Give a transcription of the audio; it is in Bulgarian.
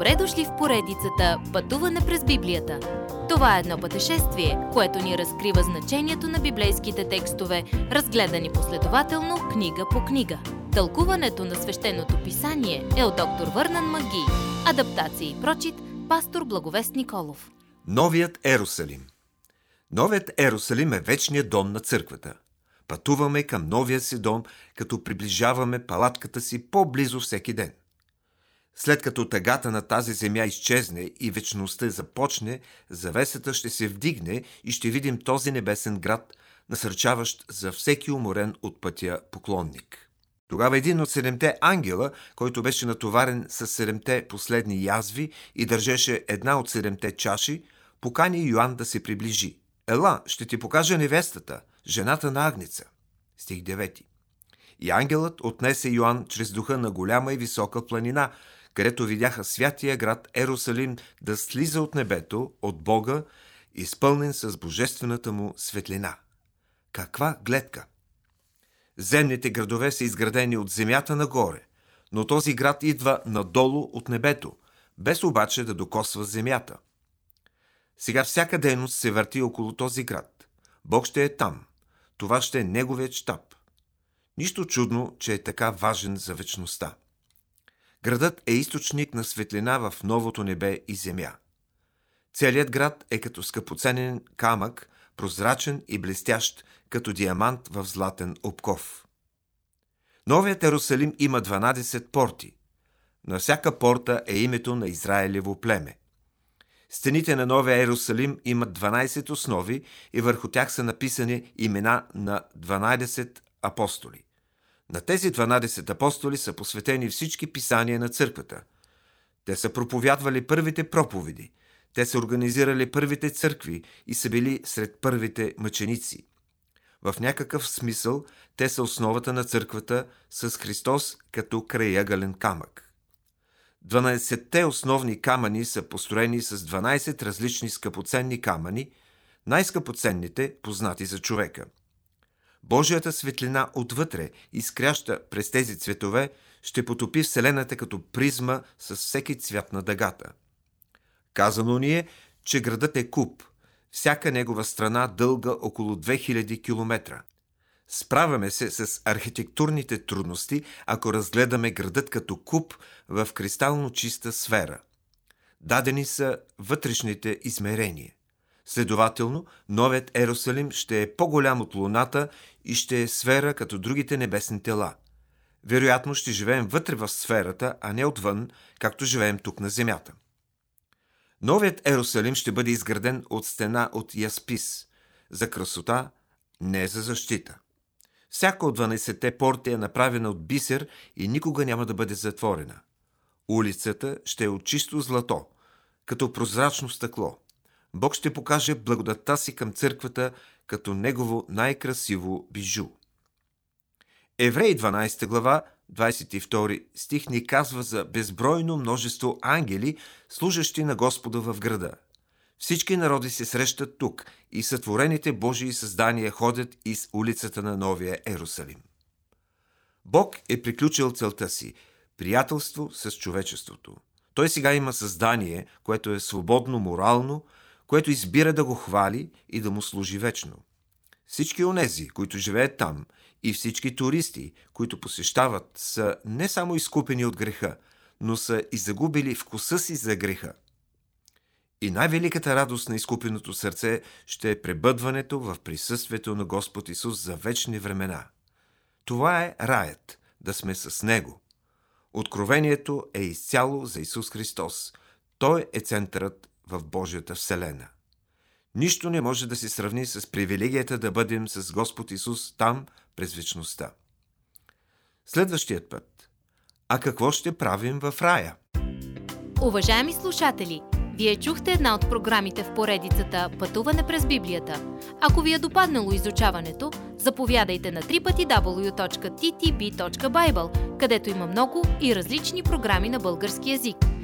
Добре дошли в поредицата Пътуване през Библията. Това е едно пътешествие, което ни разкрива значението на библейските текстове, разгледани последователно книга по книга. Тълкуването на свещеното писание е от доктор Върнан Маги. Адаптация и прочит, пастор Благовест Николов. Новият Ерусалим Новият Ерусалим е вечният дом на църквата. Пътуваме към новия си дом, като приближаваме палатката си по-близо всеки ден. След като тъгата на тази земя изчезне и вечността започне, завесата ще се вдигне и ще видим този небесен град, насърчаващ за всеки уморен от пътя поклонник. Тогава един от седемте ангела, който беше натоварен с седемте последни язви и държеше една от седемте чаши, покани Йоанн да се приближи. Ела, ще ти покажа невестата, жената на Агница. Стих 9. И ангелът отнесе Йоанн чрез духа на голяма и висока планина, където видяха святия град Ерусалим да слиза от небето, от Бога, изпълнен с божествената му светлина. Каква гледка! Земните градове са изградени от земята нагоре, но този град идва надолу от небето, без обаче да докосва земята. Сега всяка дейност се върти около този град. Бог ще е там. Това ще е неговият щаб. Нищо чудно, че е така важен за вечността. Градът е източник на светлина в новото небе и земя. Целият град е като скъпоценен камък, прозрачен и блестящ, като диамант в златен обков. Новият Ерусалим има 12 порти. На всяка порта е името на Израелево племе. Стените на Новия Ерусалим имат 12 основи и върху тях са написани имена на 12 апостоли. На тези 12 апостоли са посветени всички писания на църквата. Те са проповядвали първите проповеди, те са организирали първите църкви и са били сред първите мъченици. В някакъв смисъл те са основата на църквата с Христос като краягален камък. 12-те основни камъни са построени с 12 различни скъпоценни камъни, най-скъпоценните познати за човека – Божията светлина отвътре, изкряща през тези цветове, ще потопи Вселената като призма с всеки цвят на дъгата. Казано ни е, че градът е куп, всяка негова страна дълга около 2000 км. Справяме се с архитектурните трудности, ако разгледаме градът като куп в кристално чиста сфера. Дадени са вътрешните измерения. Следователно, новият Ерусалим ще е по-голям от Луната и ще е сфера като другите небесни тела. Вероятно ще живеем вътре в сферата, а не отвън, както живеем тук на Земята. Новият Ерусалим ще бъде изграден от стена от Яспис, за красота, не за защита. Всяка от 12-те порти е направена от бисер и никога няма да бъде затворена. Улицата ще е от чисто злато, като прозрачно стъкло. Бог ще покаже благодатта си към църквата като негово най-красиво бижу. Евреи 12 глава, 22 стих ни казва за безбройно множество ангели, служащи на Господа в града. Всички народи се срещат тук и сътворените Божии създания ходят из улицата на Новия Ерусалим. Бог е приключил целта си – приятелство с човечеството. Той сега има създание, което е свободно морално, което избира да го хвали и да му служи вечно. Всички онези, които живеят там, и всички туристи, които посещават, са не само изкупени от греха, но са и загубили вкуса си за греха. И най-великата радост на изкупеното сърце ще е пребъдването в присъствието на Господ Исус за вечни времена. Това е раят, да сме с Него. Откровението е изцяло за Исус Христос. Той е центърът в Божията Вселена. Нищо не може да се сравни с привилегията да бъдем с Господ Исус там през вечността. Следващият път. А какво ще правим в рая? Уважаеми слушатели, вие чухте една от програмите в поредицата Пътуване през Библията. Ако ви е допаднало изучаването, заповядайте на www.ttb.bible, където има много и различни програми на български язик –